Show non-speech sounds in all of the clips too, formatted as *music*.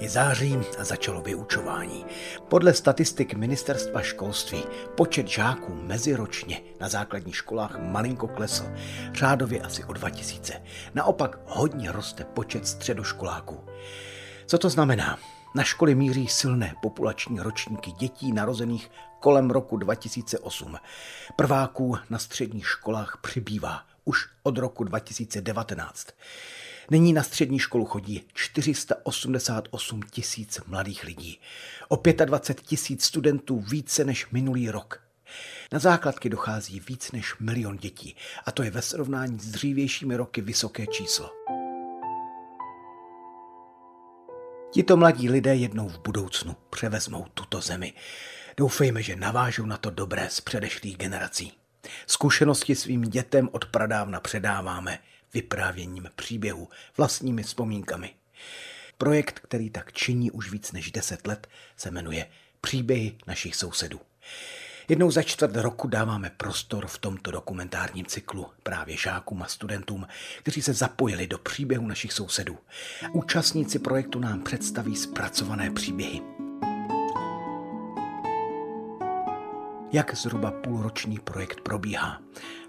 Je září a začalo vyučování. Podle statistik ministerstva školství počet žáků meziročně na základních školách malinko klesl, řádově asi o 2000. Naopak hodně roste počet středoškoláků. Co to znamená? Na školy míří silné populační ročníky dětí narozených kolem roku 2008. Prváků na středních školách přibývá už od roku 2019. Nyní na střední školu chodí 488 tisíc mladých lidí. O 25 tisíc studentů více než minulý rok. Na základky dochází víc než milion dětí a to je ve srovnání s dřívějšími roky vysoké číslo. Tito mladí lidé jednou v budoucnu převezmou tuto zemi. Doufejme, že navážou na to dobré z předešlých generací. Zkušenosti svým dětem od pradávna předáváme vyprávěním příběhu, vlastními vzpomínkami. Projekt, který tak činí už víc než deset let, se jmenuje Příběhy našich sousedů. Jednou za čtvrt roku dáváme prostor v tomto dokumentárním cyklu právě žákům a studentům, kteří se zapojili do příběhu našich sousedů. Účastníci projektu nám představí zpracované příběhy. Jak zhruba půlroční projekt probíhá?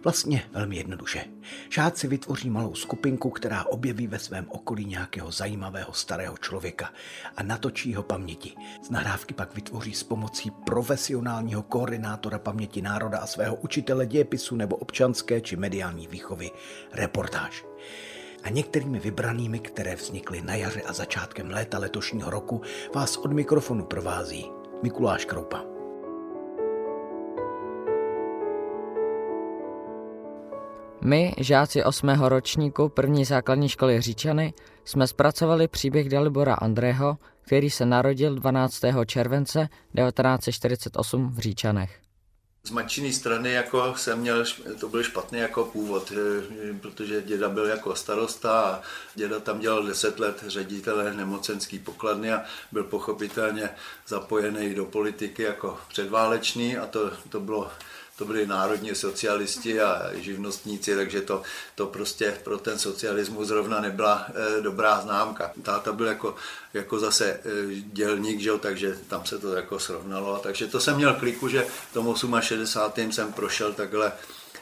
Vlastně velmi jednoduše. Žáci vytvoří malou skupinku, která objeví ve svém okolí nějakého zajímavého starého člověka a natočí ho paměti. Z nahrávky pak vytvoří s pomocí profesionálního koordinátora paměti národa a svého učitele dějepisu nebo občanské či mediální výchovy reportáž a některými vybranými, které vznikly na jaře a začátkem léta letošního roku, vás od mikrofonu provází Mikuláš Kroupa. My, žáci 8. ročníku první základní školy Říčany, jsme zpracovali příběh Dalibora Andrého, který se narodil 12. července 1948 v Říčanech. Z matčiny strany jako jsem měl, to byl špatný jako původ, eh, protože děda byl jako starosta a děda tam dělal 10 let ředitele nemocenský pokladny a byl pochopitelně zapojený do politiky jako předválečný a to, to bylo to byli národní socialisti a živnostníci, takže to, to prostě pro ten socialismus zrovna nebyla e, dobrá známka. Táta byl jako, jako zase e, dělník, že, takže tam se to jako srovnalo. Takže to jsem měl kliku, že tomu 68. jsem prošel takhle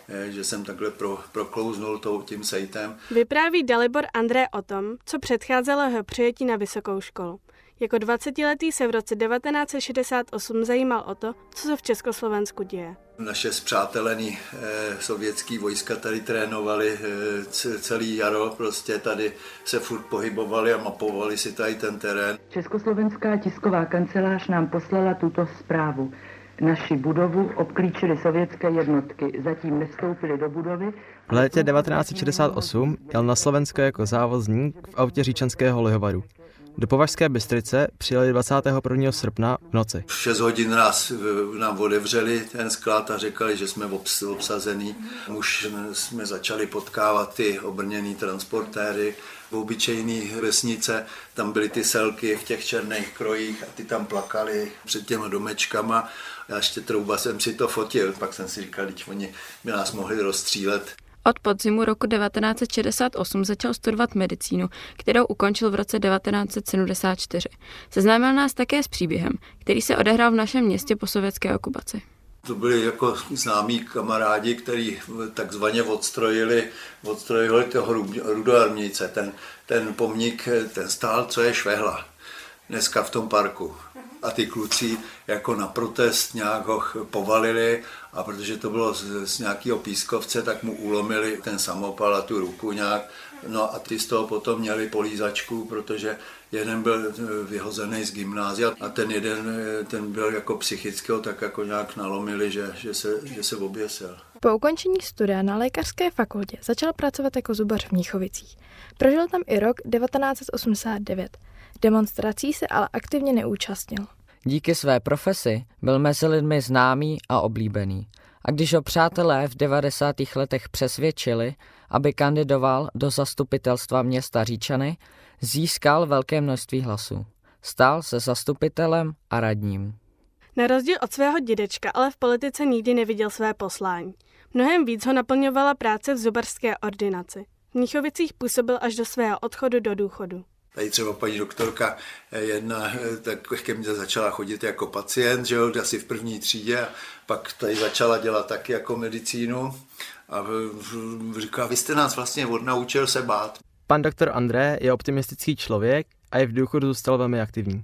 e, že jsem takhle pro, proklouznul tou, tím sejtem. Vypráví Dalibor André o tom, co předcházelo jeho přijetí na vysokou školu. Jako 20-letý se v roce 1968 zajímal o to, co se v Československu děje. Naše zpřátelený eh, sovětský vojska tady trénovali eh, celý jaro, prostě tady se furt pohybovali a mapovali si tady ten terén. Československá tisková kancelář nám poslala tuto zprávu. Naši budovu obklíčily sovětské jednotky, zatím nestoupili do budovy. V létě 1968 jel na Slovensko jako závozník v autě říčanského lihovaru. Do Považské Bystrice přijeli 21. srpna v noci. V 6 hodin nás, nám otevřeli ten sklad a řekli, že jsme obsazený. Už jsme začali potkávat ty obrněný transportéry, v obyčejné vesnice, tam byly ty selky v těch černých krojích a ty tam plakali před těma domečkama. Já ještě trouba jsem si to fotil, pak jsem si říkal, že oni by nás mohli rozstřílet. Od podzimu roku 1968 začal studovat medicínu, kterou ukončil v roce 1974. Seznámil nás také s příběhem, který se odehrál v našem městě po sovětské okupaci. To byli jako známí kamarádi, kteří takzvaně odstrojili, odstrojili toho rudoarmějce. Ten, ten pomník, ten stál, co je švehla dneska v tom parku a ty kluci jako na protest nějak ho povalili a protože to bylo z, z nějakého pískovce, tak mu ulomili ten samopal a tu ruku nějak. No a ty z toho potom měli polízačku, protože jeden byl vyhozený z gymnázia a ten jeden ten byl jako psychického, tak jako nějak nalomili, že, že, se, že se oběsil. Po ukončení studia na lékařské fakultě začal pracovat jako zubař v Mnichovicích. Prožil tam i rok 1989. Demonstrací se ale aktivně neúčastnil. Díky své profesi byl mezi lidmi známý a oblíbený. A když ho přátelé v 90. letech přesvědčili, aby kandidoval do zastupitelstva města Říčany, získal velké množství hlasů. Stal se zastupitelem a radním. Na rozdíl od svého dědečka ale v politice nikdy neviděl své poslání. Mnohem víc ho naplňovala práce v zubarské ordinaci. V Mnichovicích působil až do svého odchodu do důchodu. Tady třeba paní doktorka jedna tak ke mně začala chodit jako pacient, že jo, asi v první třídě a pak tady začala dělat taky jako medicínu a říká, vy jste nás vlastně odnaučil se bát. Pan doktor André je optimistický člověk a je v důchodu zůstal velmi aktivní.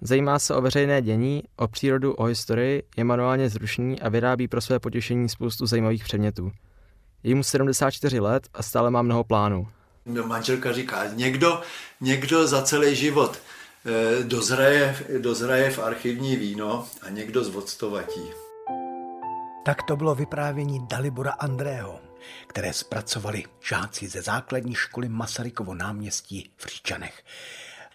Zajímá se o veřejné dění, o přírodu, o historii, je manuálně zrušný a vyrábí pro své potěšení spoustu zajímavých předmětů. Je mu 74 let a stále má mnoho plánů. Manželka říká, někdo, někdo za celý život eh, dozraje, dozraje v archivní víno a někdo z vodstovatí. Tak to bylo vyprávění Dalibora Andrého, které zpracovali žáci ze základní školy Masarykovo náměstí v Říčanech.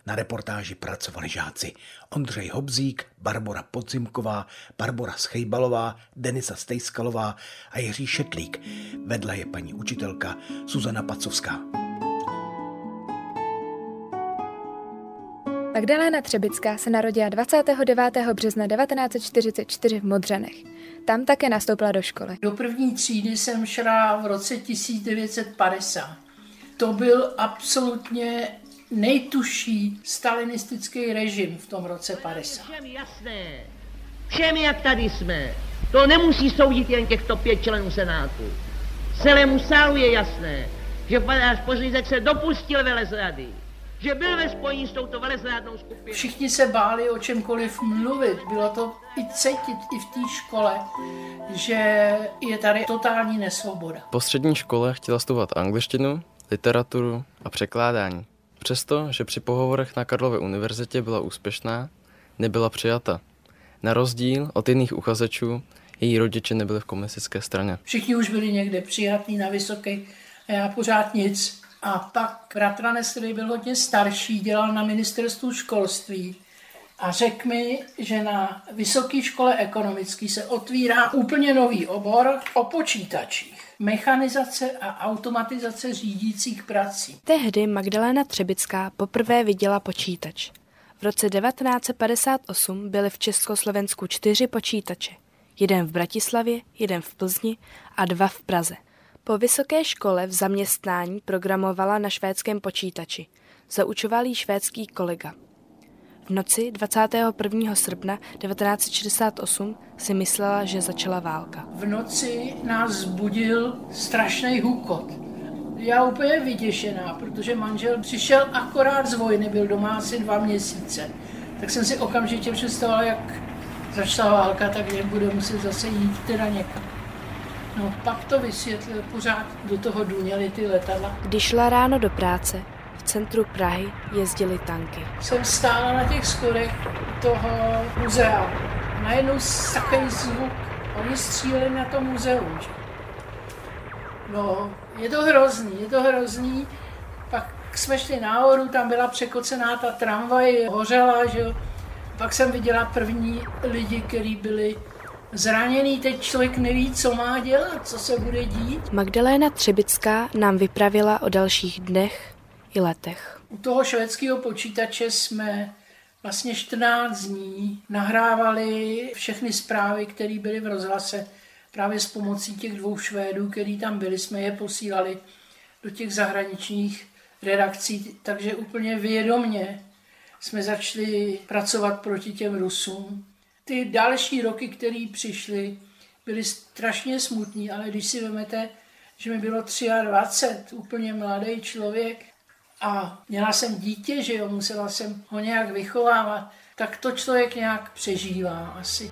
Na reportáži pracovali žáci Ondřej Hobzík, Barbara Podzimková, Barbara Schejbalová, Denisa Stejskalová a Jiří Šetlík. Vedle je paní učitelka Suzana Pacovská. Magdalena Třebická se narodila 29. března 1944 v Modřanech. Tam také nastoupila do školy. Do první třídy jsem šla v roce 1950. To byl absolutně nejtuší stalinistický režim v tom roce 50. Všem jasné, všem jak tady jsme, to nemusí soudit jen těchto pět členů Senátu. Celému sálu je jasné, že panář Pořízek se dopustil velezrady, že byl ve spojení s touto velezrádnou skupinou. Všichni se báli o čemkoliv mluvit. Bylo to i cítit i v té škole, že je tady totální nesvoboda. Po střední škole chtěla studovat angličtinu, literaturu a překládání. Přesto, že při pohovorech na Karlově univerzitě byla úspěšná, nebyla přijata. Na rozdíl od jiných uchazečů, její rodiče nebyli v komunistické straně. Všichni už byli někde přijatní na vysoký a já pořád nic. A pak bratranec, který byl hodně starší, dělal na ministerstvu školství a řekl mi, že na Vysoké škole ekonomické se otvírá úplně nový obor o počítačích. Mechanizace a automatizace řídících prací. Tehdy Magdalena Třebická poprvé viděla počítač. V roce 1958 byly v Československu čtyři počítače. Jeden v Bratislavě, jeden v Plzni a dva v Praze. Po vysoké škole v zaměstnání programovala na švédském počítači. Zaučoval jí švédský kolega. V noci 21. srpna 1968 si myslela, že začala válka. V noci nás zbudil strašný hukot. Já úplně vyděšená, protože manžel přišel akorát z vojny, byl doma asi dva měsíce. Tak jsem si okamžitě představovala, jak začala válka, tak bude muset zase jít teda někam. No, pak to vysvětlil, pořád do toho duněly ty letadla. Když šla ráno do práce, v centru Prahy jezdily tanky. Jsem stála na těch schodech toho muzea. Najednou takový zvuk. Oni stříleli na to muzeum. Že? No, je to hrozný, je to hrozný. Pak jsme šli nahoru, tam byla překocená ta tramvaj, hořela, že jo. Pak jsem viděla první lidi, kteří byli zraněný, teď člověk neví, co má dělat, co se bude dít. Magdalena Třebická nám vypravila o dalších dnech i letech. U toho švédského počítače jsme vlastně 14 dní nahrávali všechny zprávy, které byly v rozhlase. Právě s pomocí těch dvou Švédů, který tam byli, jsme je posílali do těch zahraničních redakcí, takže úplně vědomně jsme začali pracovat proti těm Rusům. Ty další roky, které přišly, byly strašně smutný, ale když si vezmete, že mi bylo 23, úplně mladý člověk a měla jsem dítě, že jo, musela jsem ho nějak vychovávat, tak to člověk nějak přežívá asi.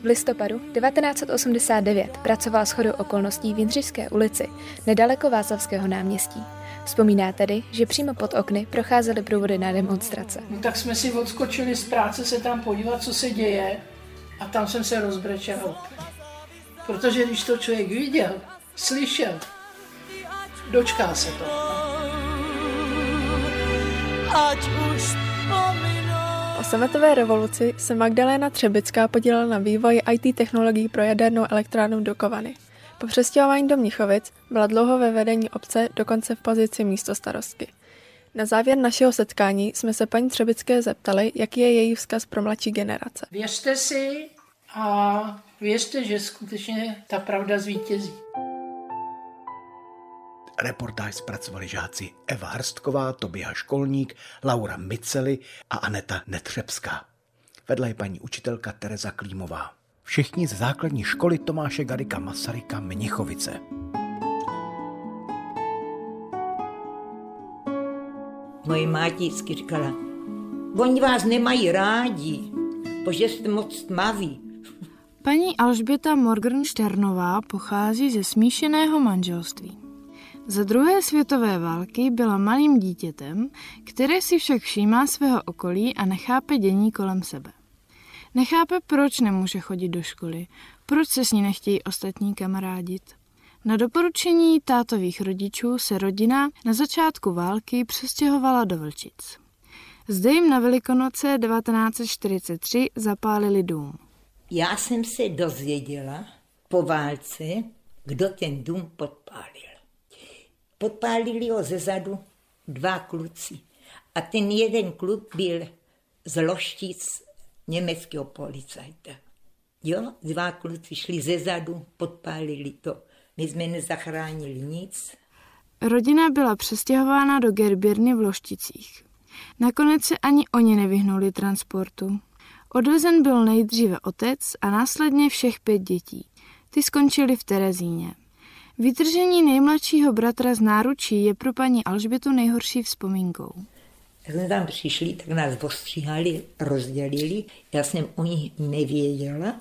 V listopadu 1989 pracoval shodou okolností v Jindřišské ulici, nedaleko Václavského náměstí. Vzpomíná tedy, že přímo pod okny procházely průvody na demonstrace. No, tak jsme si odskočili z práce se tam podívat, co se děje a tam jsem se rozbrečel. Protože když to člověk viděl, slyšel, dočká se to. Ať už sametové revoluci se Magdalena Třebická podílela na vývoji IT technologií pro jadernou elektrárnu Dukovany. Po přestěhování do Mnichovic byla dlouho ve vedení obce, dokonce v pozici místo starostky. Na závěr našeho setkání jsme se paní Třebické zeptali, jaký je její vzkaz pro mladší generace. Věřte si a věřte, že skutečně ta pravda zvítězí. Reportáž zpracovali žáci Eva Hrstková, Tobia Školník, Laura Miceli a Aneta Netřebská. Vedle je paní učitelka Tereza Klímová. Všichni z základní školy Tomáše Garika Masaryka Mnichovice. Moje máti vždycky říkala, oni vás nemají rádi, protože jste moc tmaví. Paní Alžběta Morgenšternová pochází ze smíšeného manželství. Za druhé světové války byla malým dítětem, které si však všímá svého okolí a nechápe dění kolem sebe. Nechápe, proč nemůže chodit do školy, proč se s ní nechtějí ostatní kamarádit. Na doporučení tátových rodičů se rodina na začátku války přestěhovala do Vlčic. Zde jim na Velikonoce 1943 zapálili dům. Já jsem se dozvěděla po válce, kdo ten dům podpálil. Podpálili ho ze zadu dva kluci. A ten jeden kluk byl z Loštic německého policajta. Jo, dva kluci šli ze zadu, podpálili to. My jsme nezachránili nic. Rodina byla přestěhována do Gerbírny v Lošticích. Nakonec se ani oni nevyhnuli transportu. Odvezen byl nejdříve otec a následně všech pět dětí. Ty skončili v Terezíně. Vytržení nejmladšího bratra z náručí je pro paní Alžbětu nejhorší vzpomínkou. Jak jsme tam přišli, tak nás ostříhali, rozdělili. Já jsem o nich nevěděla,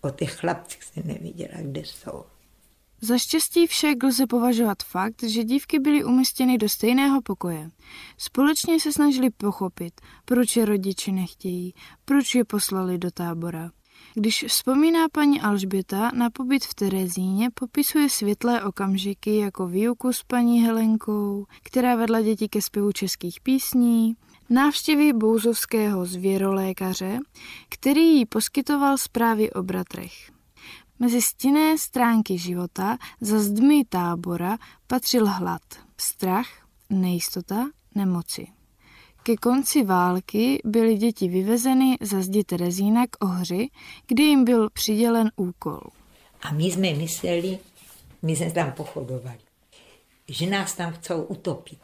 o těch chlapcích jsem nevěděla, kde jsou. Za štěstí však lze považovat fakt, že dívky byly umístěny do stejného pokoje. Společně se snažili pochopit, proč je rodiče nechtějí, proč je poslali do tábora. Když vzpomíná paní Alžběta na pobyt v Terezíně, popisuje světlé okamžiky jako výuku s paní Helenkou, která vedla děti ke zpěvu českých písní, návštěvy bouzovského zvěrolékaře, který jí poskytoval zprávy o bratrech. Mezi stinné stránky života za zdmi tábora patřil hlad, strach, nejistota, nemoci. Ke konci války byly děti vyvezeny za zdi Terezína k Ohři, kde jim byl přidělen úkol. A my jsme mysleli, my jsme tam pochodovali, že nás tam chcou utopit.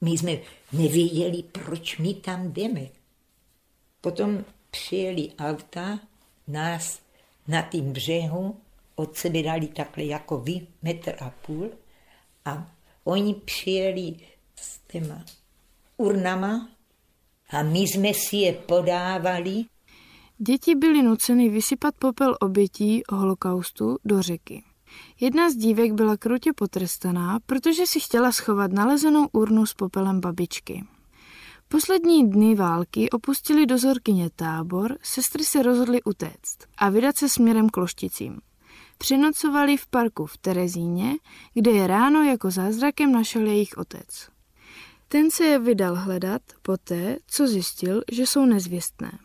My jsme nevěděli, proč my tam jdeme. Potom přijeli auta, nás na tím břehu od sebe dali takhle jako vy, metr a půl a oni přijeli s těma urnama a my jsme si je podávali. Děti byly nuceny vysypat popel obětí holokaustu do řeky. Jedna z dívek byla krutě potrestaná, protože si chtěla schovat nalezenou urnu s popelem babičky. Poslední dny války opustili dozorkyně tábor, sestry se rozhodly utéct a vydat se směrem k Lošticím. Přinocovali v parku v Terezíně, kde je ráno jako zázrakem našel jejich otec. Ten se je vydal hledat poté, co zjistil, že jsou nezvěstné.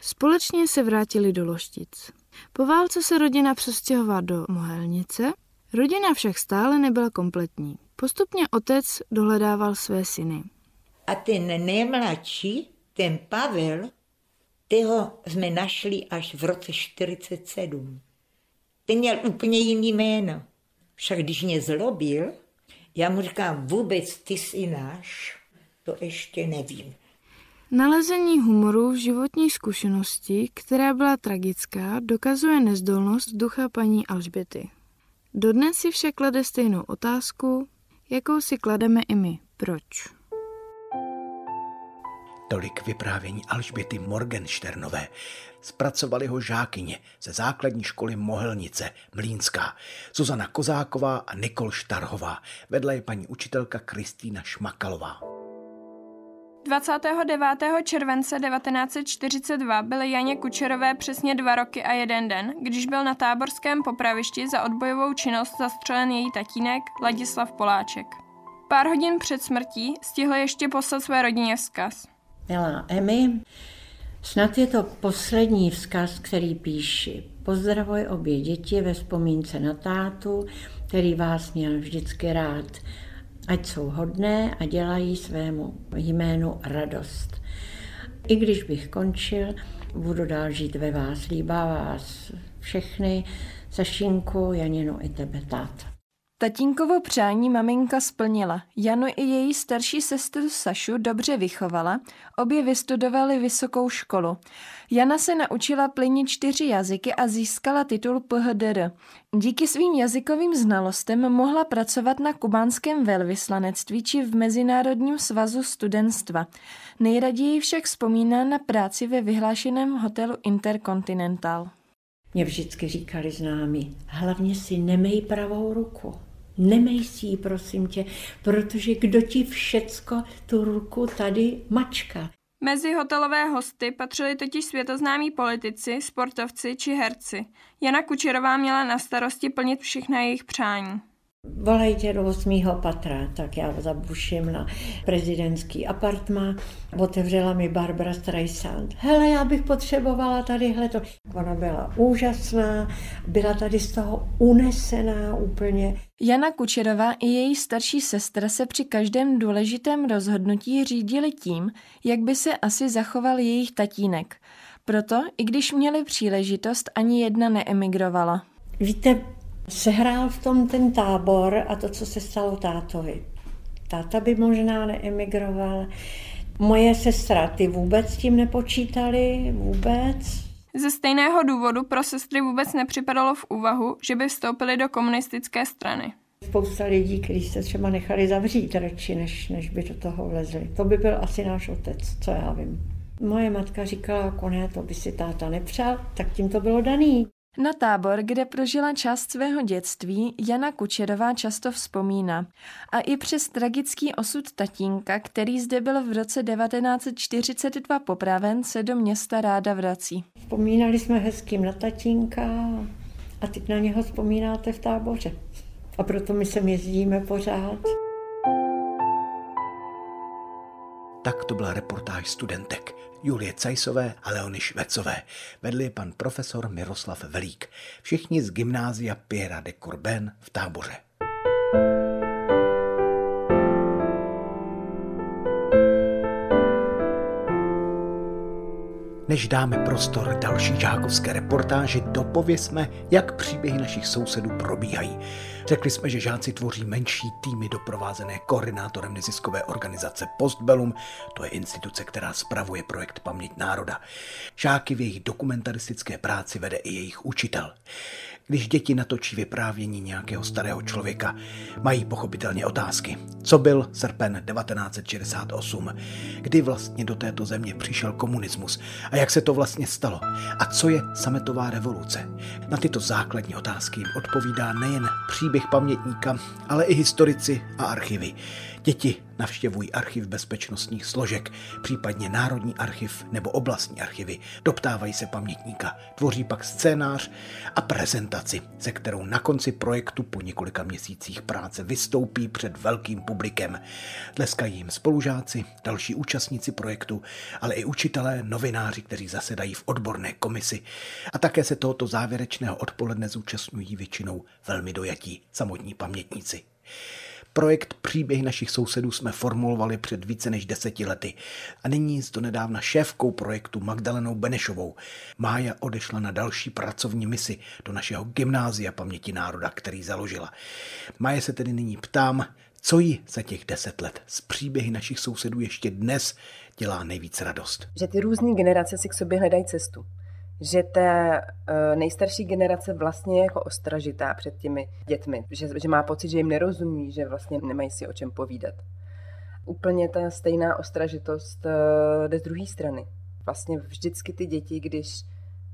Společně se vrátili do Loštic. Po válce se rodina přestěhovala do Mohelnice, rodina však stále nebyla kompletní. Postupně otec dohledával své syny. A ten nejmladší, ten Pavel, toho jsme našli až v roce 47. Ten měl úplně jiný jméno. Však když mě zlobil, já mu říkám, vůbec ty jsi náš, to ještě nevím. Nalezení humoru v životní zkušenosti, která byla tragická, dokazuje nezdolnost ducha paní Alžběty. Dodnes si však klade stejnou otázku, jakou si klademe i my. Proč? Tolik vyprávění Alžběty Morgenšternové. Zpracovali ho žákyně ze základní školy Mohelnice, Mlínská, Zuzana Kozáková a Nikol Štarhová. Vedle je paní učitelka Kristýna Šmakalová. 29. července 1942 byly Janě Kučerové přesně dva roky a jeden den, když byl na táborském popravišti za odbojovou činnost zastřelen její tatínek Ladislav Poláček. Pár hodin před smrtí stihl ještě poslat své rodině vzkaz. Milá Emi, Snad je to poslední vzkaz, který píši. Pozdravuj obě děti ve vzpomínce na tátu, který vás měl vždycky rád. Ať jsou hodné a dělají svému jménu radost. I když bych končil, budu dál žít ve vás. Líbá vás všechny, Sašinku, Janinu i tebe, táta. Tatínkovo přání maminka splnila. Janu i její starší sestru Sašu dobře vychovala, obě vystudovali vysokou školu. Jana se naučila plynit čtyři jazyky a získala titul PHDR. Díky svým jazykovým znalostem mohla pracovat na kubánském velvyslanectví či v Mezinárodním svazu studentstva. Nejraději však vzpomíná na práci ve vyhlášeném hotelu Intercontinental. Mě vždycky říkali známí, hlavně si nemej pravou ruku. Nemej si ji, prosím tě, protože kdo ti všecko tu ruku tady mačka. Mezi hotelové hosty patřili totiž světoznámí politici, sportovci či herci. Jana Kučerová měla na starosti plnit všechna jejich přání. Volejte do osmého patra, tak já zabuším na prezidentský apartma. Otevřela mi Barbara Streisand. Hele, já bych potřebovala tadyhle to. Ona byla úžasná, byla tady z toho unesená úplně. Jana Kučerová i její starší sestra se při každém důležitém rozhodnutí řídili tím, jak by se asi zachoval jejich tatínek. Proto, i když měli příležitost, ani jedna neemigrovala. Víte, sehrál v tom ten tábor a to, co se stalo tátovi. Táta by možná neemigroval. Moje sestra, ty vůbec s tím nepočítali, vůbec. Ze stejného důvodu pro sestry vůbec nepřipadalo v úvahu, že by vstoupili do komunistické strany. Spousta lidí, kteří se třeba nechali zavřít radši, než, než by do toho vlezli. To by byl asi náš otec, co já vím. Moje matka říkala, jako ne, to by si táta nepřál, tak tím to bylo daný. Na tábor, kde prožila část svého dětství, Jana Kučerová často vzpomíná. A i přes tragický osud tatínka, který zde byl v roce 1942 popraven, se do města ráda vrací. Vzpomínali jsme hezkým na tatínka a teď na něho vzpomínáte v táboře. A proto my sem jezdíme pořád. Tak to byla reportáž studentek Julie Cajsové a Leony Švecové. Vedli je pan profesor Miroslav Velík. Všichni z gymnázia Pierre de Corben v táboře. Než dáme prostor další žákovské reportáži, dopověsme, jak příběhy našich sousedů probíhají. Řekli jsme, že žáci tvoří menší týmy doprovázené koordinátorem neziskové organizace Postbellum, to je instituce, která spravuje projekt Paměť národa. Žáky v jejich dokumentaristické práci vede i jejich učitel. Když děti natočí vyprávění nějakého starého člověka, mají pochopitelně otázky. Co byl srpen 1968? Kdy vlastně do této země přišel komunismus? A jak se to vlastně stalo? A co je sametová revoluce? Na tyto základní otázky jim odpovídá nejen příběh pamětníka, ale i historici a archivy. Děti navštěvují archiv bezpečnostních složek, případně Národní archiv nebo oblastní archivy, doptávají se pamětníka, tvoří pak scénář a prezentaci, se kterou na konci projektu po několika měsících práce vystoupí před velkým publikem. Tleskají jim spolužáci, další účastníci projektu, ale i učitelé, novináři, kteří zasedají v odborné komisi. A také se tohoto závěrečného odpoledne zúčastňují většinou velmi dojatí samotní pamětníci. Projekt Příběhy našich sousedů jsme formulovali před více než deseti lety a nyní s donedávna šéfkou projektu Magdalenou Benešovou. Mája odešla na další pracovní misi do našeho gymnázia paměti národa, který založila. Máje se tedy nyní ptám, co jí za těch deset let z příběhy našich sousedů ještě dnes dělá nejvíc radost. Že ty různé generace si k sobě hledají cestu že ta uh, nejstarší generace vlastně je jako ostražitá před těmi dětmi, že, že má pocit, že jim nerozumí, že vlastně nemají si o čem povídat. Úplně ta stejná ostražitost uh, jde z druhé strany. Vlastně vždycky ty děti, když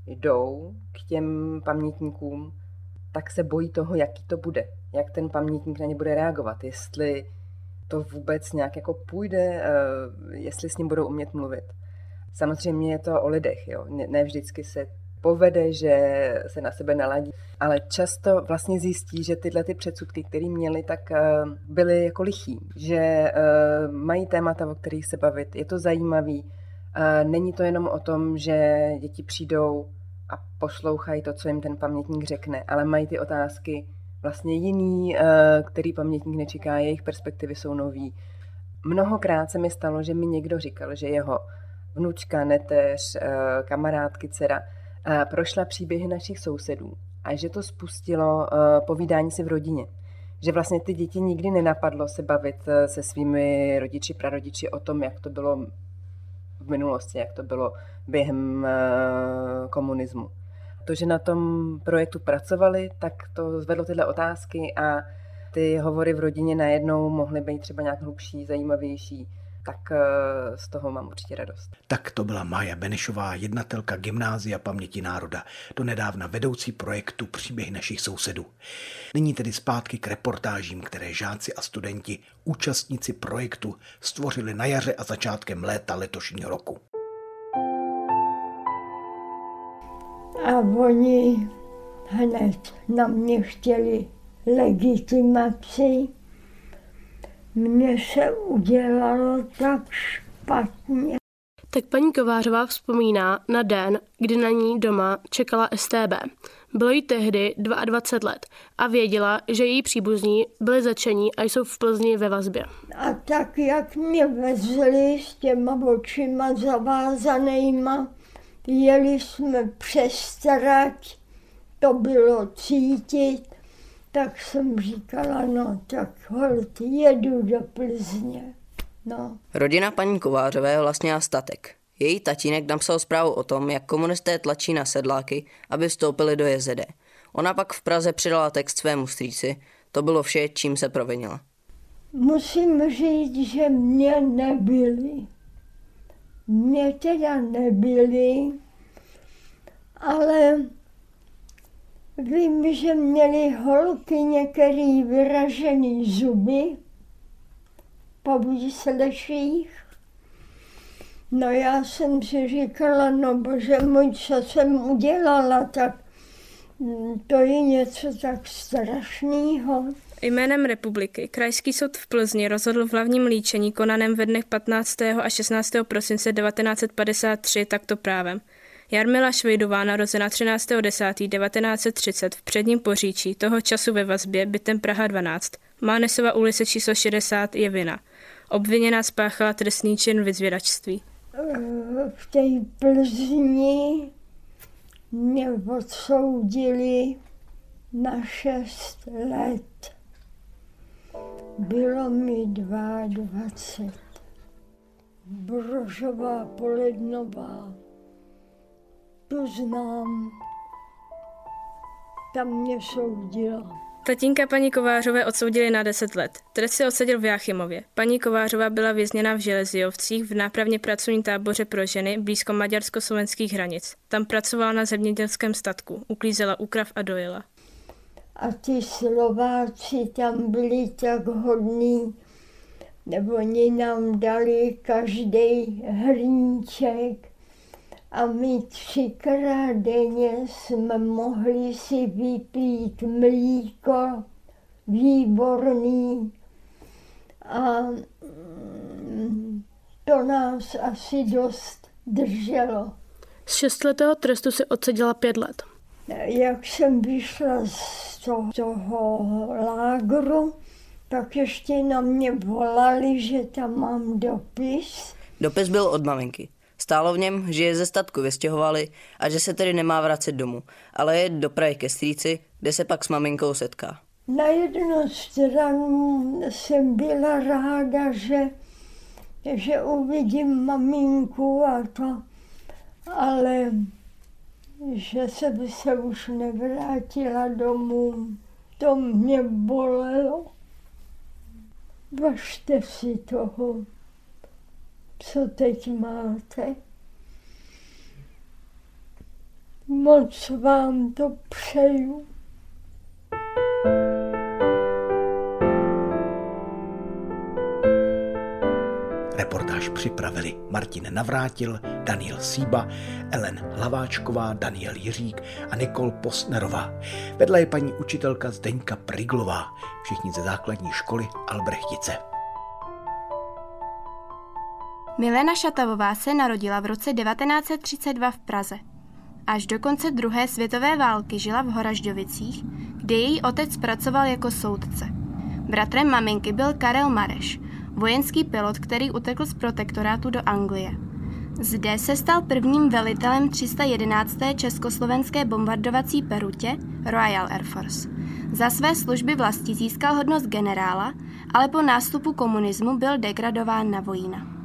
jdou k těm pamětníkům, tak se bojí toho, jaký to bude, jak ten pamětník na ně bude reagovat, jestli to vůbec nějak jako půjde, uh, jestli s ním budou umět mluvit. Samozřejmě je to o lidech, jo. Ne, ne vždycky se povede, že se na sebe naladí, ale často vlastně zjistí, že tyhle ty předsudky, které měli, tak uh, byly jako lichý, že uh, mají témata, o kterých se bavit, je to zajímavý Není to jenom o tom, že děti přijdou a poslouchají to, co jim ten pamětník řekne, ale mají ty otázky vlastně jiný, eh, který pamětník nečeká, jejich perspektivy jsou nový. Mnohokrát se mi stalo, že mi někdo říkal, že jeho vnučka, neteř, eh, kamarádky, dcera eh, prošla příběhy našich sousedů a že to spustilo povídání si v rodině. Že vlastně ty děti nikdy nenapadlo se bavit se svými rodiči, prarodiči o tom, jak to bylo v minulosti, jak to bylo během komunismu to, že na tom projektu pracovali, tak to zvedlo tyhle otázky a ty hovory v rodině najednou mohly být třeba nějak hlubší, zajímavější, tak eh, z toho mám určitě radost. Tak to byla Maja Benešová, jednatelka Gymnázia paměti národa, do nedávna vedoucí projektu Příběhy našich sousedů. Nyní tedy zpátky k reportážím, které žáci a studenti, účastníci projektu, stvořili na jaře a začátkem léta letošního roku. A oni hned na mě chtěli legitimaci. Mně se udělalo tak špatně. Tak paní Kovářová vzpomíná na den, kdy na ní doma čekala STB. Bylo jí tehdy 22 let a věděla, že její příbuzní byli začení a jsou v Plzni ve vazbě. A tak, jak mě vezli s těma očima zavázanýma, Jeli jsme přes trať, to bylo cítit, tak jsem říkala, no tak hold, jedu do Plzně. No. Rodina paní Kovářové vlastnila statek. Její tatínek napsal zprávu o tom, jak komunisté tlačí na sedláky, aby vstoupili do JZD. Ona pak v Praze přidala text svému strýci. To bylo vše, čím se provinila. Musím říct, že mě nebyli. Mě teda nebyli, ale vím, že měli holky některý vyražený zuby po výsleších. No já jsem si říkala, no bože můj, co jsem udělala, tak to je něco tak strašného. Jménem republiky Krajský soud v Plzni rozhodl v hlavním líčení konaném ve dnech 15. a 16. prosince 1953 takto právem. Jarmila Švejdová, narozená 13.10.1930 v předním poříčí, toho času ve vazbě, bytem Praha 12. Mánesova ulice číslo 60 je vina. Obviněná spáchala trestný čin vyzvědačství. V té Plzni mě odsoudili na šest let. Bylo mi 22. Brožová Polednová. Tu znám. Tam mě soudila. Tatínka paní Kovářové odsoudili na 10 let. Trest si odseděl v Jáchymově. Paní Kovářová byla vězněna v Železijovcích v nápravně pracovní táboře pro ženy blízko maďarsko-slovenských hranic. Tam pracovala na zemědělském statku, uklízela úkrav a dojela. A ty Slováci tam byli tak hodní, nebo oni nám dali každý hrníček a my třikrát denně jsme mohli si vypít mlíko výborný a mm, to nás asi dost drželo. Z šestletého trestu si odseděla pět let. Jak jsem vyšla z toho, toho lágru, tak ještě na mě volali, že tam mám dopis. Dopis byl od maminky. Stálo v něm, že je ze statku vystěhovali a že se tedy nemá vracet domů, ale je do Prahy ke strýci, kde se pak s maminkou setká. Na jednu stranu jsem byla ráda, že, že uvidím maminku a to, ale že se by se už nevrátila domů, to mě bolelo. Važte si toho co teď máte. Moc vám to přeju. Reportáž připravili Martin Navrátil, Daniel Síba, Ellen Hlaváčková, Daniel Jiřík a Nikol Posnerová. Vedle je paní učitelka Zdeňka Priglová, všichni ze základní školy Albrechtice. Milena Šatavová se narodila v roce 1932 v Praze. Až do konce druhé světové války žila v Horažďovicích, kde její otec pracoval jako soudce. Bratrem maminky byl Karel Mareš, vojenský pilot, který utekl z protektorátu do Anglie. Zde se stal prvním velitelem 311. československé bombardovací perutě Royal Air Force. Za své služby vlasti získal hodnost generála, ale po nástupu komunismu byl degradován na vojína.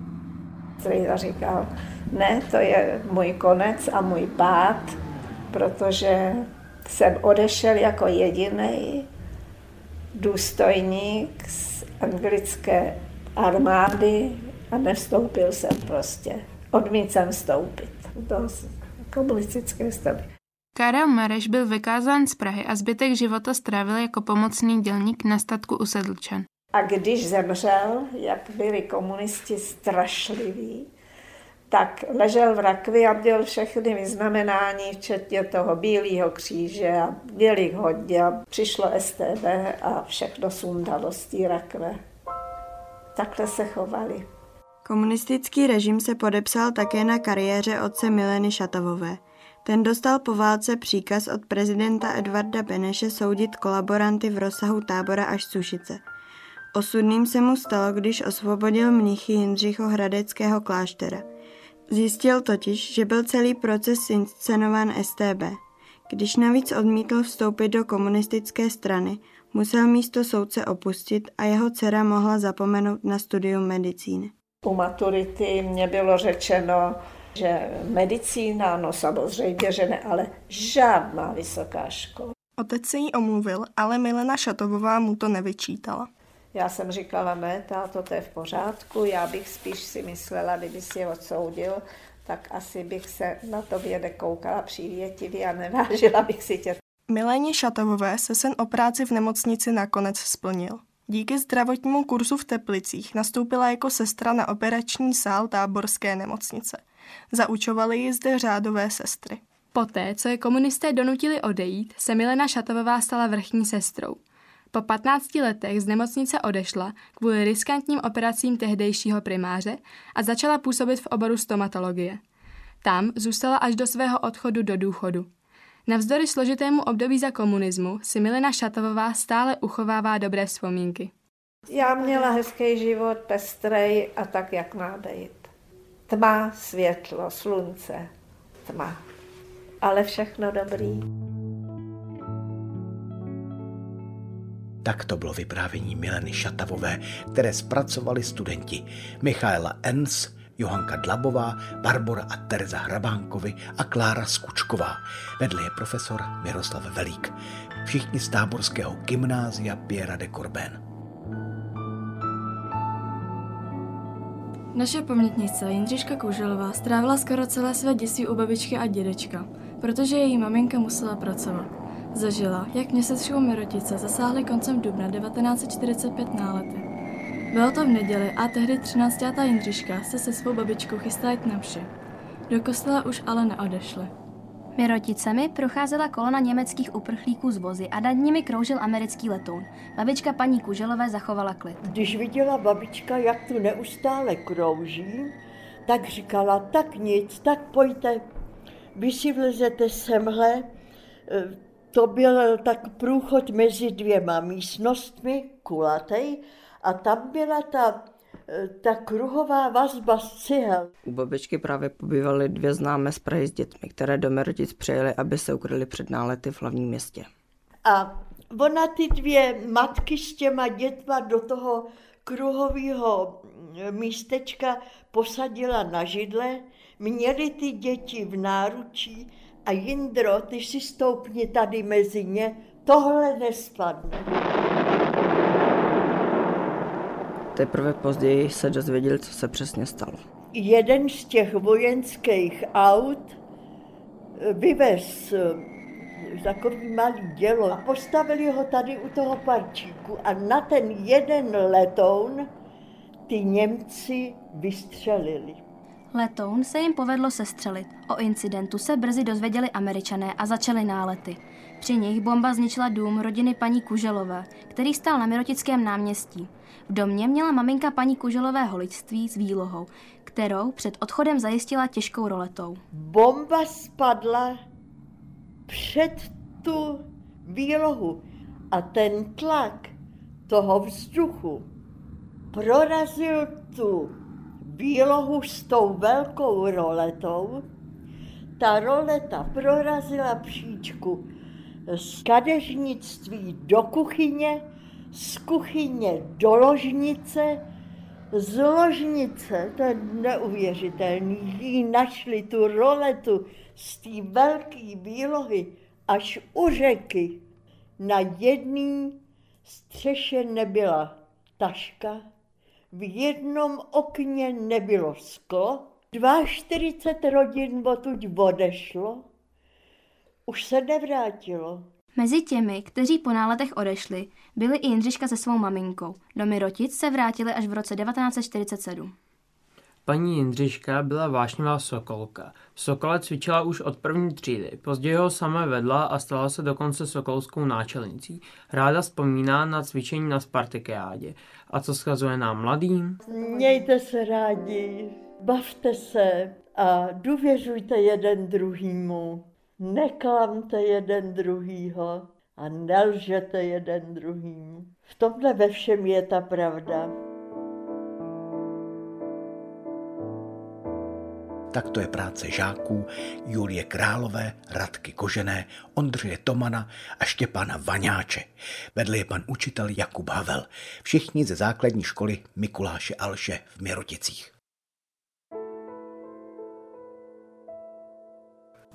Strejda říkal, ne, to je můj konec a můj pád, protože jsem odešel jako jediný důstojník z anglické armády a nevstoupil jsem prostě. Odmítl jsem vstoupit do komunistické strany. Karel Mareš byl vykázán z Prahy a zbytek života strávil jako pomocný dělník na statku u Sedlčan. A když zemřel, jak byli komunisti strašliví, tak ležel v rakvi a měl všechny vyznamenání, včetně toho bílého kříže a bělých hodně. A přišlo STB a všechno sundalo z té rakve. Takhle se chovali. Komunistický režim se podepsal také na kariéře otce Mileny Šatavové. Ten dostal po válce příkaz od prezidenta Edvarda Beneše soudit kolaboranty v rozsahu tábora až Sušice. Osudným se mu stalo, když osvobodil mnichy Jindřicho Hradeckého kláštera. Zjistil totiž, že byl celý proces inscenován STB. Když navíc odmítl vstoupit do komunistické strany, musel místo soudce opustit a jeho dcera mohla zapomenout na studium medicíny. U maturity mě bylo řečeno, že medicína, no samozřejmě, že ne, ale žádná vysoká škola. Otec se jí omluvil, ale Milena Šatovová mu to nevyčítala. Já jsem říkala, ne, táto, to je v pořádku, já bych spíš si myslela, kdyby si je odsoudil, tak asi bych se na tobě nekoukala přívětivě a nevážila bych si tě. Miléně Šatovové se sen o práci v nemocnici nakonec splnil. Díky zdravotnímu kurzu v Teplicích nastoupila jako sestra na operační sál táborské nemocnice. Zaučovaly ji zde řádové sestry. Poté, co je komunisté donutili odejít, se Milena Šatovová stala vrchní sestrou. Po 15 letech z nemocnice odešla kvůli riskantním operacím tehdejšího primáře a začala působit v oboru stomatologie. Tam zůstala až do svého odchodu do důchodu. Navzdory složitému období za komunismu si Milena Šatovová stále uchovává dobré vzpomínky. Já měla hezký život, pestrej a tak, jak má být. Tma, světlo, slunce, tma. Ale všechno dobrý. Tak to bylo vyprávění Mileny Šatavové, které zpracovali studenti Michaela Ens, Johanka Dlabová, Barbora a Tereza Hrabánkovi a Klára Skučková. Vedle je profesor Miroslav Velík. Všichni z táborského gymnázia Piera de Corbén. Naše pamětnice Jindřiška Kouželová strávila skoro celé své dětství u babičky a dědečka, protože její maminka musela pracovat. Zažila, jak měsíčkou Mirotice zasáhly koncem dubna 1945 nálety. Bylo to v neděli a tehdy 13. Jindřiška se se svou babičkou chystala jít na vše. Do kostela už ale neodešli. Miroticemi procházela kolona německých uprchlíků z vozy a nad nimi kroužil americký letoun. Babička paní Kuželové zachovala klid. Když viděla babička, jak tu neustále krouží, tak říkala, tak nic, tak pojďte, vy si vlezete semhle, to byl tak průchod mezi dvěma místnostmi, kulatej, a tam byla ta, ta kruhová vazba z cihel. U babičky právě pobývaly dvě známé z Prahy s dětmi, které do Merotic přijeli, aby se ukryli před nálety v hlavním městě. A ona ty dvě matky s těma dětma do toho kruhového místečka posadila na židle, měli ty děti v náručí a Jindro, ty si stoupni tady mezi ně, tohle nespadne. Teprve později se dozvěděli, co se přesně stalo. Jeden z těch vojenských aut vyvez takový malý dělo a postavili ho tady u toho parčíku a na ten jeden letoun ty Němci vystřelili. Letoun se jim povedlo sestřelit. O incidentu se brzy dozvěděli američané a začaly nálety. Při nich bomba zničila dům rodiny paní Kuželové, který stál na Mirotickém náměstí. V domě měla maminka paní Kuželové holičství s výlohou, kterou před odchodem zajistila těžkou roletou. Bomba spadla před tu výlohu a ten tlak toho vzduchu prorazil tu výlohu s tou velkou roletou. Ta roleta prorazila příčku z kadeřnictví do kuchyně, z kuchyně do ložnice, z ložnice, to je neuvěřitelný, jí našli tu roletu z té velké výlohy až u řeky. Na jedné střeše nebyla taška, v jednom okně nebylo sklo, 42 rodin odtud odešlo, už se nevrátilo. Mezi těmi, kteří po náletech odešli, byli i Jindřiška se svou maminkou. Do Mirotic se vrátili až v roce 1947. Paní Jindřiška byla vášnivá sokolka. V Sokole cvičila už od první třídy, později ho sama vedla a stala se dokonce sokolskou náčelnicí. Ráda vzpomíná na cvičení na Spartakiádě. A co schazuje nám mladým? Mějte se rádi, bavte se a důvěřujte jeden druhýmu. Neklamte jeden druhýho a nelžete jeden druhým. V tomhle ve všem je ta pravda. Tak to je práce žáků Julie Králové, Radky Kožené, Ondřeje Tomana a Štěpána Vaňáče. Vedle je pan učitel Jakub Havel. Všichni ze základní školy Mikuláše Alše v Měroticích.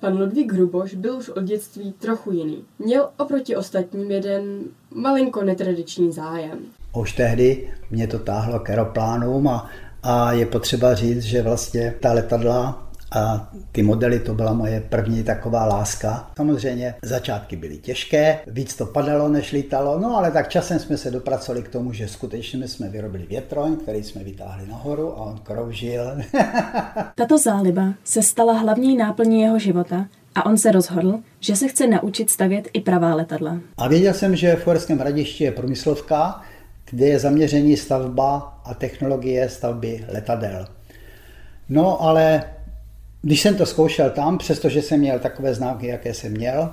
Pan Ludvík Hruboš byl už od dětství trochu jiný. Měl oproti ostatním jeden malinko netradiční zájem. Už tehdy mě to táhlo k aeroplánům a a je potřeba říct, že vlastně ta letadla a ty modely to byla moje první taková láska. Samozřejmě začátky byly těžké, víc to padalo, než lítalo, no ale tak časem jsme se dopracovali k tomu, že skutečně jsme vyrobili větroň, který jsme vytáhli nahoru a on kroužil. *laughs* Tato záliba se stala hlavní náplní jeho života a on se rozhodl, že se chce naučit stavět i pravá letadla. A věděl jsem, že v Uherském hradišti je průmyslovka, kde je zaměření stavba a technologie stavby letadel. No ale když jsem to zkoušel tam, přestože jsem měl takové známky, jaké jsem měl,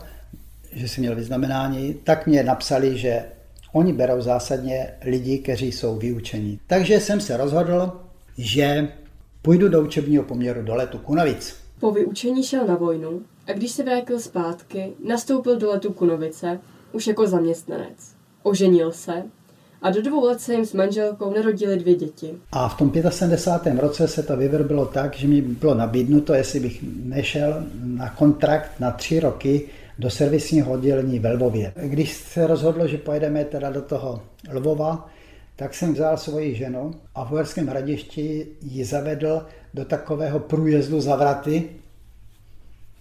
že jsem měl vyznamenání, tak mě napsali, že oni berou zásadně lidi, kteří jsou vyučení. Takže jsem se rozhodl, že půjdu do učebního poměru do letu Kunovic. Po vyučení šel na vojnu a když se vrátil zpátky, nastoupil do letu Kunovice už jako zaměstnanec. Oženil se a do dvou let se jim s manželkou narodili dvě děti. A v tom 75. roce se to vyvrbilo tak, že mi bylo nabídnuto, jestli bych nešel na kontrakt na tři roky do servisního oddělení ve Lvově. Když se rozhodlo, že pojedeme teda do toho Lvova, tak jsem vzal svoji ženu a v Uherském hradišti ji zavedl do takového průjezdu za vraty,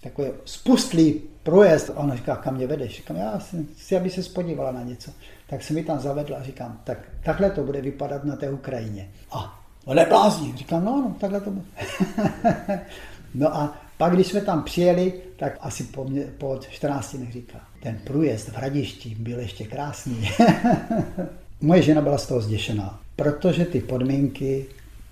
takový spustlý průjezd. Ona říká, kam mě vedeš? Říkám, já si, aby se spodívala na něco tak jsem mi tam zavedl a říkám, tak takhle to bude vypadat na té Ukrajině. A on neblázní. Říkám, no, no, takhle to bude. *laughs* no a pak, když jsme tam přijeli, tak asi po, mě, po 14 dnech říká, ten průjezd v Hradišti byl ještě krásný. *laughs* Moje žena byla z toho zděšená, protože ty podmínky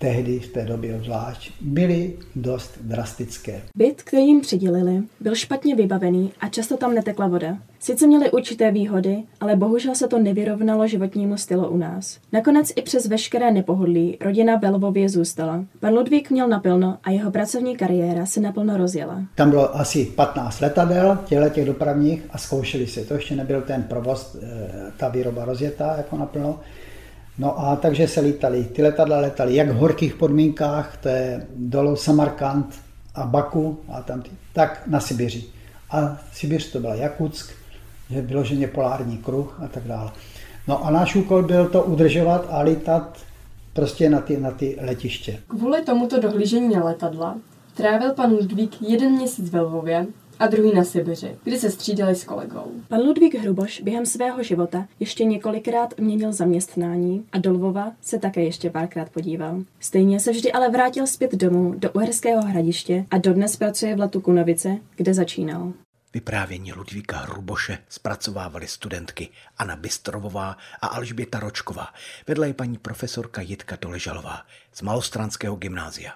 tehdy v té době obzvlášť, byly dost drastické. Byt, který jim přidělili, byl špatně vybavený a často tam netekla voda. Sice měli určité výhody, ale bohužel se to nevyrovnalo životnímu stylu u nás. Nakonec i přes veškeré nepohodlí rodina Belovově zůstala. Pan Ludvík měl napilno a jeho pracovní kariéra se naplno rozjela. Tam bylo asi 15 letadel, těle těch dopravních a zkoušeli si. To ještě nebyl ten provoz, eh, ta výroba rozjetá jako naplno. No a takže se lítali, ty letadla letaly jak v horkých podmínkách, to je dolo Samarkand a Baku a tam ty, tak na Sibiři. A Sibiř to byla Jakutsk, že vyloženě polární kruh a tak dále. No a náš úkol byl to udržovat a lítat prostě na ty, na ty letiště. Kvůli tomuto dohlížení na letadla trávil pan Ludvík jeden měsíc ve Lvově a druhý na Sibiři, kdy se střídali s kolegou. Pan Ludvík Hruboš během svého života ještě několikrát měnil zaměstnání a do Lvova se také ještě párkrát podíval. Stejně se vždy ale vrátil zpět domů do Uherského hradiště a dodnes pracuje v Latu Kunovice, kde začínal. Vyprávění Ludvíka Hruboše zpracovávali studentky Anna Bystrovová a Alžběta Ročková. Vedle je paní profesorka Jitka Doležalová z Malostranského gymnázia.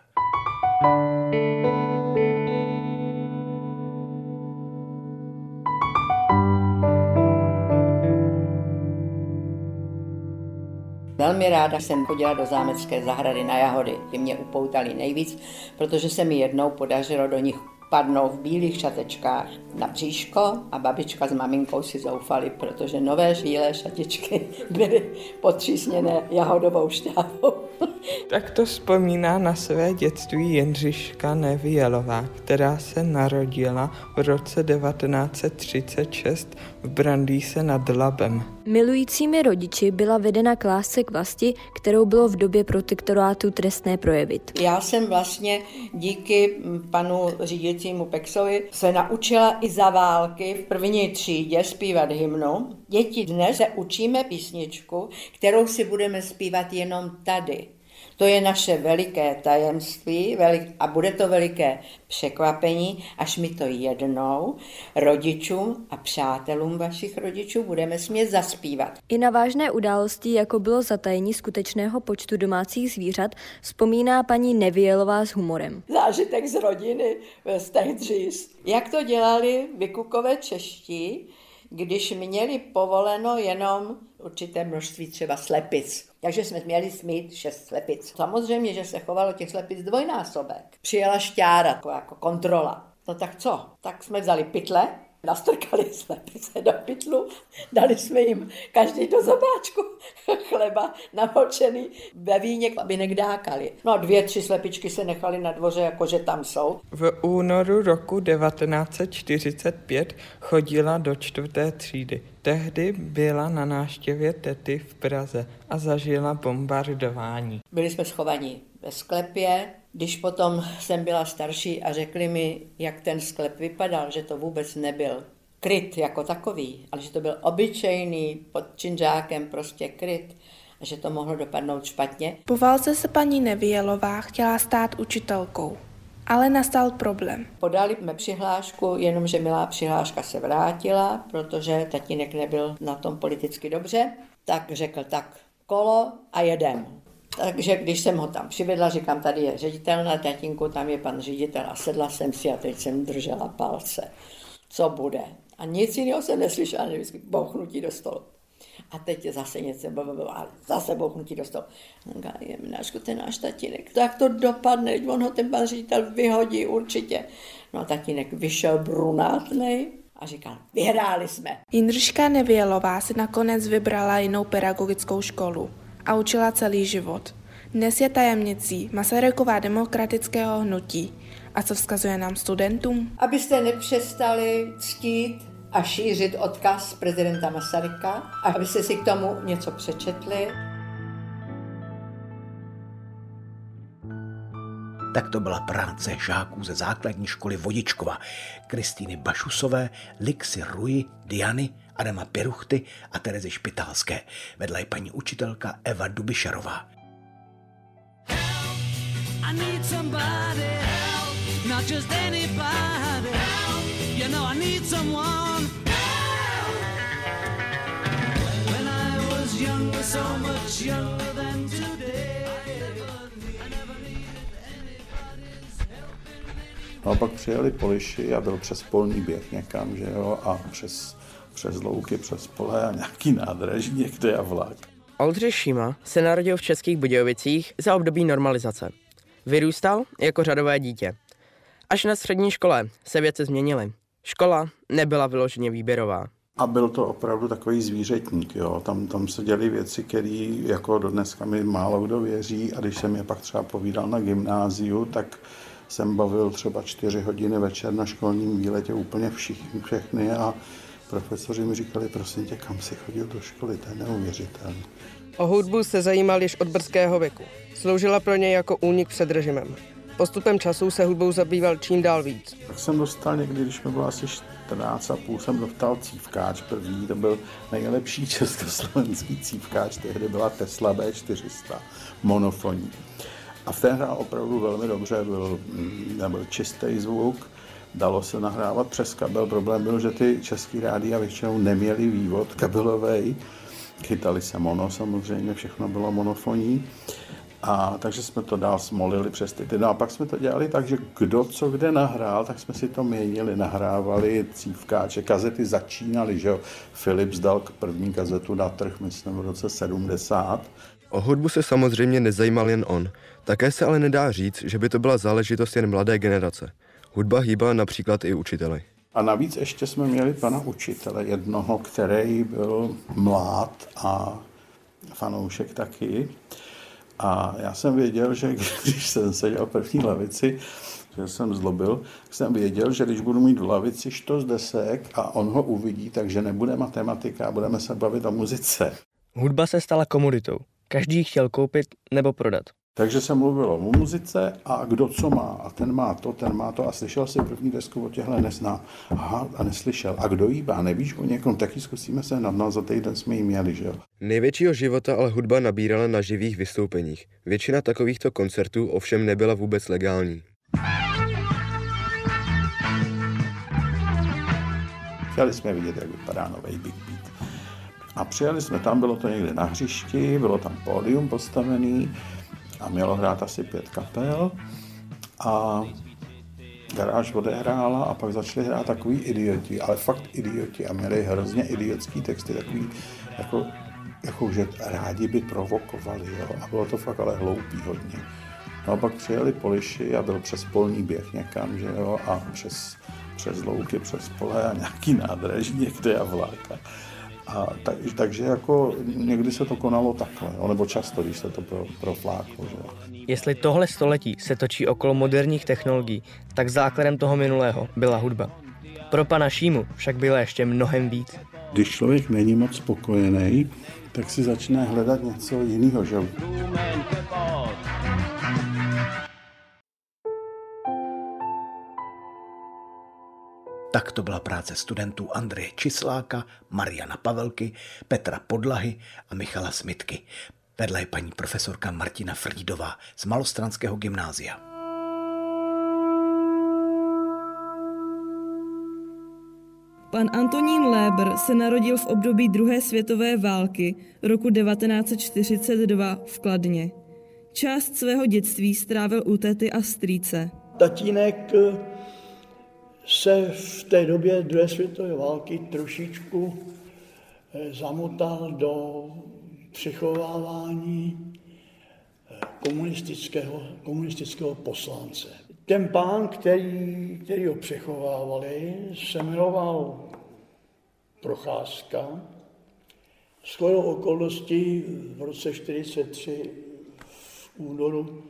Velmi ráda jsem chodila do zámecké zahrady na jahody. Ty mě upoutali nejvíc, protože se mi jednou podařilo do nich padnou v bílých šatečkách na bříško a babička s maminkou si zoufali, protože nové bílé šatičky *laughs* byly potřísněné jahodovou šťávou. *laughs* Tak to vzpomíná na své dětství Jindřiška Nevielová, která se narodila v roce 1936 v Brandýse nad Labem. Milujícími rodiči byla vedena k lásce k vlasti, kterou bylo v době protektorátu trestné projevit. Já jsem vlastně díky panu řídícímu Pexovi se naučila i za války v první třídě zpívat hymnu. Děti dnes se učíme písničku, kterou si budeme zpívat jenom tady. To je naše veliké tajemství velik, a bude to veliké překvapení, až mi to jednou rodičům a přátelům vašich rodičů budeme smět zaspívat. I na vážné události, jako bylo zatajení skutečného počtu domácích zvířat, vzpomíná paní Nevielová s humorem. Zážitek z rodiny z dříz. Jak to dělali vykukové čeští, když měli povoleno jenom určité množství třeba slepic. Takže jsme měli smít šest slepic. Samozřejmě, že se chovalo těch slepic dvojnásobek. Přijela šťára jako, kontrola. No tak co? Tak jsme vzali pytle, nastrkali slepice do pytlu, dali jsme jim každý do zobáčku *laughs* chleba namočený ve víně, aby nekdákali. No a dvě, tři slepičky se nechali na dvoře, jakože tam jsou. V únoru roku 1945 chodila do čtvrté třídy. Tehdy byla na náštěvě tety v Praze a zažila bombardování. Byli jsme schovaní ve sklepě, když potom jsem byla starší a řekli mi, jak ten sklep vypadal, že to vůbec nebyl kryt jako takový, ale že to byl obyčejný pod činžákem prostě kryt a že to mohlo dopadnout špatně. Po válce se paní Nevielová chtěla stát učitelkou, ale nastal problém. Podali jsme přihlášku, jenomže milá přihláška se vrátila, protože tatínek nebyl na tom politicky dobře, tak řekl tak kolo a jedem. Takže když jsem ho tam přivedla, říkám, tady je ředitel na tatínku, tam je pan ředitel a sedla jsem si a teď jsem držela palce. Co bude? A nic jiného jsem neslyšela, než vždycky bouchnutí do stolu. A teď je zase něco, a zase bouchnutí do stolu. Jemnáčku, ten náš tatínek, tak to dopadne, on ho ten pan ředitel vyhodí určitě. No tatínek vyšel brunátnej, a říkal, vyhráli jsme. Jindřiška Nevělová si nakonec vybrala jinou pedagogickou školu a učila celý život. Dnes je tajemnicí Masaryková demokratického hnutí. A co vzkazuje nám studentům? Abyste nepřestali ctít a šířit odkaz prezidenta Masaryka, a abyste si k tomu něco přečetli. Tak to byla práce žáků ze základní školy Vodičkova, Kristýny Bašusové, Lixy Ruji, Diany, Adama Piruchty a Terezy Špitálské. Vedla je paní učitelka Eva Dubišarová. I need somebody help, not just anybody help. You know I need someone help. When I was younger, so much younger than today. No a pak přijeli poliši a byl přes polní běh někam, že jo, a přes, přes louky, přes pole a nějaký nádraží někde a vlak. Oldřich Šíma se narodil v Českých Budějovicích za období normalizace. Vyrůstal jako řadové dítě. Až na střední škole se věci změnily. Škola nebyla vyloženě výběrová. A byl to opravdu takový zvířetník, jo. Tam, tam se děly věci, které jako do dneska mi málo kdo věří a když jsem je pak třeba povídal na gymnáziu, tak jsem bavil třeba čtyři hodiny večer na školním výletě úplně všichni, všechny a profesoři mi říkali, prosím tě, kam jsi chodil do školy, to je neuvěřitelné. O hudbu se zajímal již od brzkého věku. Sloužila pro něj jako únik před režimem. Postupem času se hudbou zabýval čím dál víc. Tak jsem dostal někdy, když mi bylo asi 14 a půl, jsem dostal cívkáč první, to byl nejlepší československý cívkáč, tehdy byla Tesla B400, monofonní. A v té hrál opravdu velmi dobře, byl, nebyl čistý zvuk, dalo se nahrávat přes kabel. Problém byl, že ty český rádia většinou neměli vývod kabelový, chytali se mono samozřejmě, všechno bylo monofonní. A takže jsme to dál smolili přes ty. No a pak jsme to dělali tak, že kdo co kde nahrál, tak jsme si to měnili, nahrávali cívkáče, kazety začínaly, že jo. Philips dal první kazetu na trh, myslím, v roce 70. O hudbu se samozřejmě nezajímal jen on. Také se ale nedá říct, že by to byla záležitost jen mladé generace. Hudba hýbala například i učiteli. A navíc ještě jsme měli pana učitele jednoho, který byl mlád a fanoušek taky. A já jsem věděl, že když jsem seděl v první lavici, že jsem zlobil, jsem věděl, že když budu mít v lavici štos desek a on ho uvidí, takže nebude matematika a budeme se bavit o muzice. Hudba se stala komoditou. Každý chtěl koupit nebo prodat. Takže se mluvilo o muzice a kdo co má. A ten má to, ten má to. A slyšel si první desku o těchhle nezná. Aha, a neslyšel. A kdo jí má? Nevíš o někom? Taky zkusíme se nad no, za týden jsme jí měli, že jo? Největšího života ale hudba nabírala na živých vystoupeních. Většina takovýchto koncertů ovšem nebyla vůbec legální. Chtěli jsme vidět, jak vypadá nový Big Beat. A přijeli jsme tam, bylo to někde na hřišti, bylo tam pódium postavený, a mělo hrát asi pět kapel a garáž odehrála a pak začali hrát takový idioti, ale fakt idioti a měli hrozně idiotský texty, takový jako, jako že rádi by provokovali, jo, a bylo to fakt ale hloupý hodně. No a pak přijeli poliši a byl přes polní běh někam, že jo, a přes, přes louky, přes pole a nějaký nádraží někde a vláka. A tak, takže jako někdy se to konalo takhle, nebo často, když se to pro, profláklo. Že? Jestli tohle století se točí okolo moderních technologií, tak základem toho minulého byla hudba. Pro pana Šímu však byla ještě mnohem víc. Když člověk není moc spokojený, tak si začne hledat něco jiného, že? Tak to byla práce studentů Andreje Čisláka, Mariana Pavelky, Petra Podlahy a Michala Smitky. Vedle je paní profesorka Martina Frídová z Malostranského gymnázia. Pan Antonín Léber se narodil v období druhé světové války roku 1942 v Kladně. Část svého dětství strávil u tety a strýce. Tatínek se v té době druhé světové války trošičku eh, zamotal do přechovávání eh, komunistického, komunistického poslance. Ten pán, který, který ho přechovávali, se jmenoval Procházka. S okolností v roce 1943 v únoru,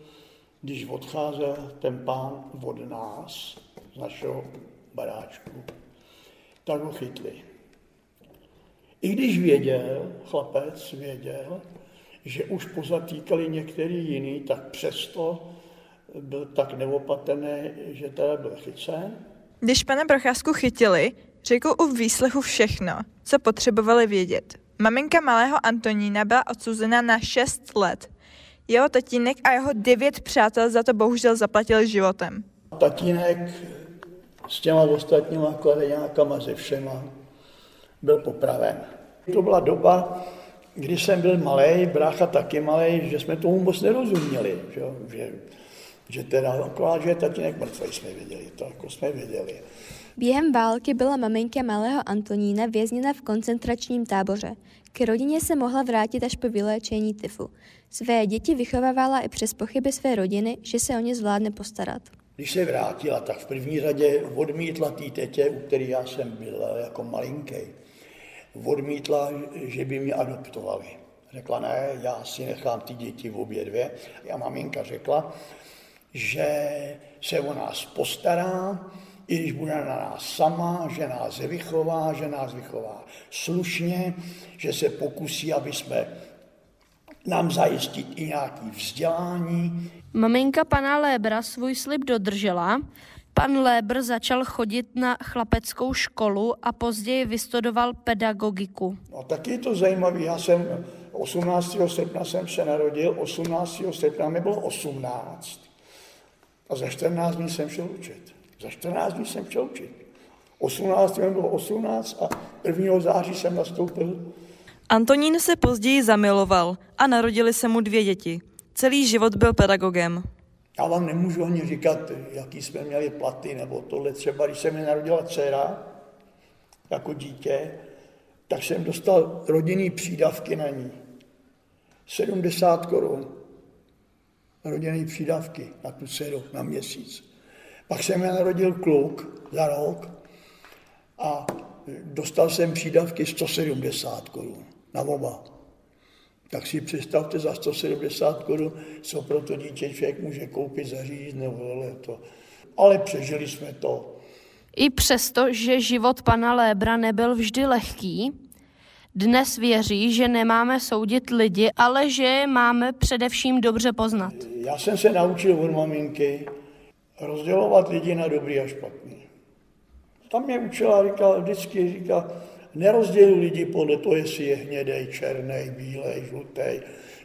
když odcházel ten pán od nás, z našeho baráčku, tak ho chytli. I když věděl, chlapec věděl, že už pozatýkali některý jiný, tak přesto byl tak neopatrný, že teda byl chycen. Když pana Procházku chytili, řekl u výslechu všechno, co potřebovali vědět. Maminka malého Antonína byla odsouzena na 6 let. Jeho tatínek a jeho devět přátel za to bohužel zaplatili životem. Tatínek s těma ostatníma kladeňákama ze všema byl popraven. To byla doba, kdy jsem byl malý, brácha taky malý, že jsme tomu moc nerozuměli, že, že, že teda akorát, že je tatínek mrtvý, jsme věděli, to jako jsme věděli. Během války byla maminka malého Antonína vězněna v koncentračním táboře. K rodině se mohla vrátit až po vyléčení tyfu. Své děti vychovávala i přes pochyby své rodiny, že se o ně zvládne postarat. Když se vrátila, tak v první řadě odmítla té tetě, u který já jsem byl jako malinký, odmítla, že by mě adoptovali. Řekla, ne, já si nechám ty děti v obě dvě. A maminka řekla, že se o nás postará, i když bude na nás sama, že nás vychová, že nás vychová slušně, že se pokusí, aby jsme nám zajistit i nějaké vzdělání. Maminka pana Lébra svůj slib dodržela. Pan Lébr začal chodit na chlapeckou školu a později vystudoval pedagogiku. No, taky je to zajímavé. Já jsem 18. srpna jsem se narodil, 18. srpna mi bylo 18. A za 14 dní jsem šel učit. Za 14 dní jsem šel učit. 18. mi bylo 18 a 1. září jsem nastoupil Antonín se později zamiloval a narodili se mu dvě děti. Celý život byl pedagogem. Já vám nemůžu ani říkat, jaký jsme měli platy nebo tohle. Třeba když se mi narodila dcera jako dítě, tak jsem dostal rodinný přídavky na ní. 70 korun. Rodinný přídavky na tu dceru na měsíc. Pak se mi narodil kluk za rok a dostal jsem přídavky 170 korun na oba. Tak si představte za 170 korun, co pro to dítě člověk může koupit, zařídit nebo to. Ale přežili jsme to. I přesto, že život pana Lébra nebyl vždy lehký, dnes věří, že nemáme soudit lidi, ale že je máme především dobře poznat. Já jsem se naučil od maminky rozdělovat lidi na dobrý a špatný. Tam mě učila, říkala, vždycky říká, nerozděluji lidi podle toho, jestli je hnědej, černý, bílej, žlutý,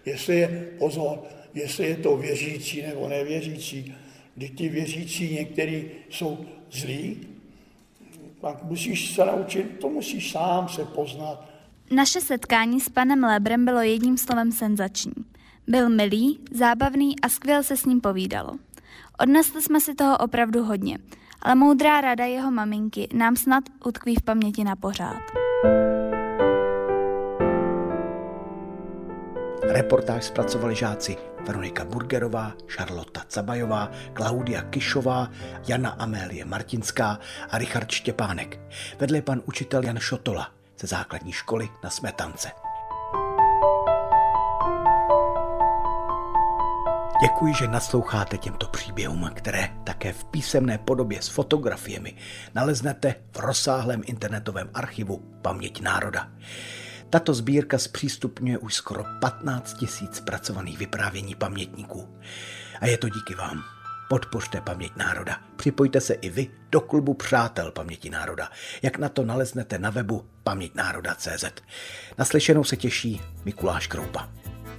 jestli je, pozor, jestli je to věřící nebo nevěřící. Když ti věřící některý jsou zlí, tak musíš se naučit, to musíš sám se poznat. Naše setkání s panem Lébrem bylo jedním slovem senzační. Byl milý, zábavný a skvěle se s ním povídalo. Odnesli jsme si toho opravdu hodně, ale moudrá rada jeho maminky nám snad utkví v paměti na pořád. Reportáž zpracovali žáci Veronika Burgerová, Šarlota Cabajová, Klaudia Kišová, Jana Amélie Martinská a Richard Štěpánek. Vedle pan učitel Jan Šotola ze základní školy na Smetance. Děkuji, že nasloucháte těmto příběhům, které také v písemné podobě s fotografiemi naleznete v rozsáhlém internetovém archivu Paměť národa. Tato sbírka zpřístupňuje už skoro 15 tisíc pracovaných vyprávění pamětníků. A je to díky vám. Podpořte Paměť národa. Připojte se i vy do klubu Přátel Paměti národa. Jak na to naleznete na webu paměťnároda.cz. Naslyšenou se těší Mikuláš Kroupa.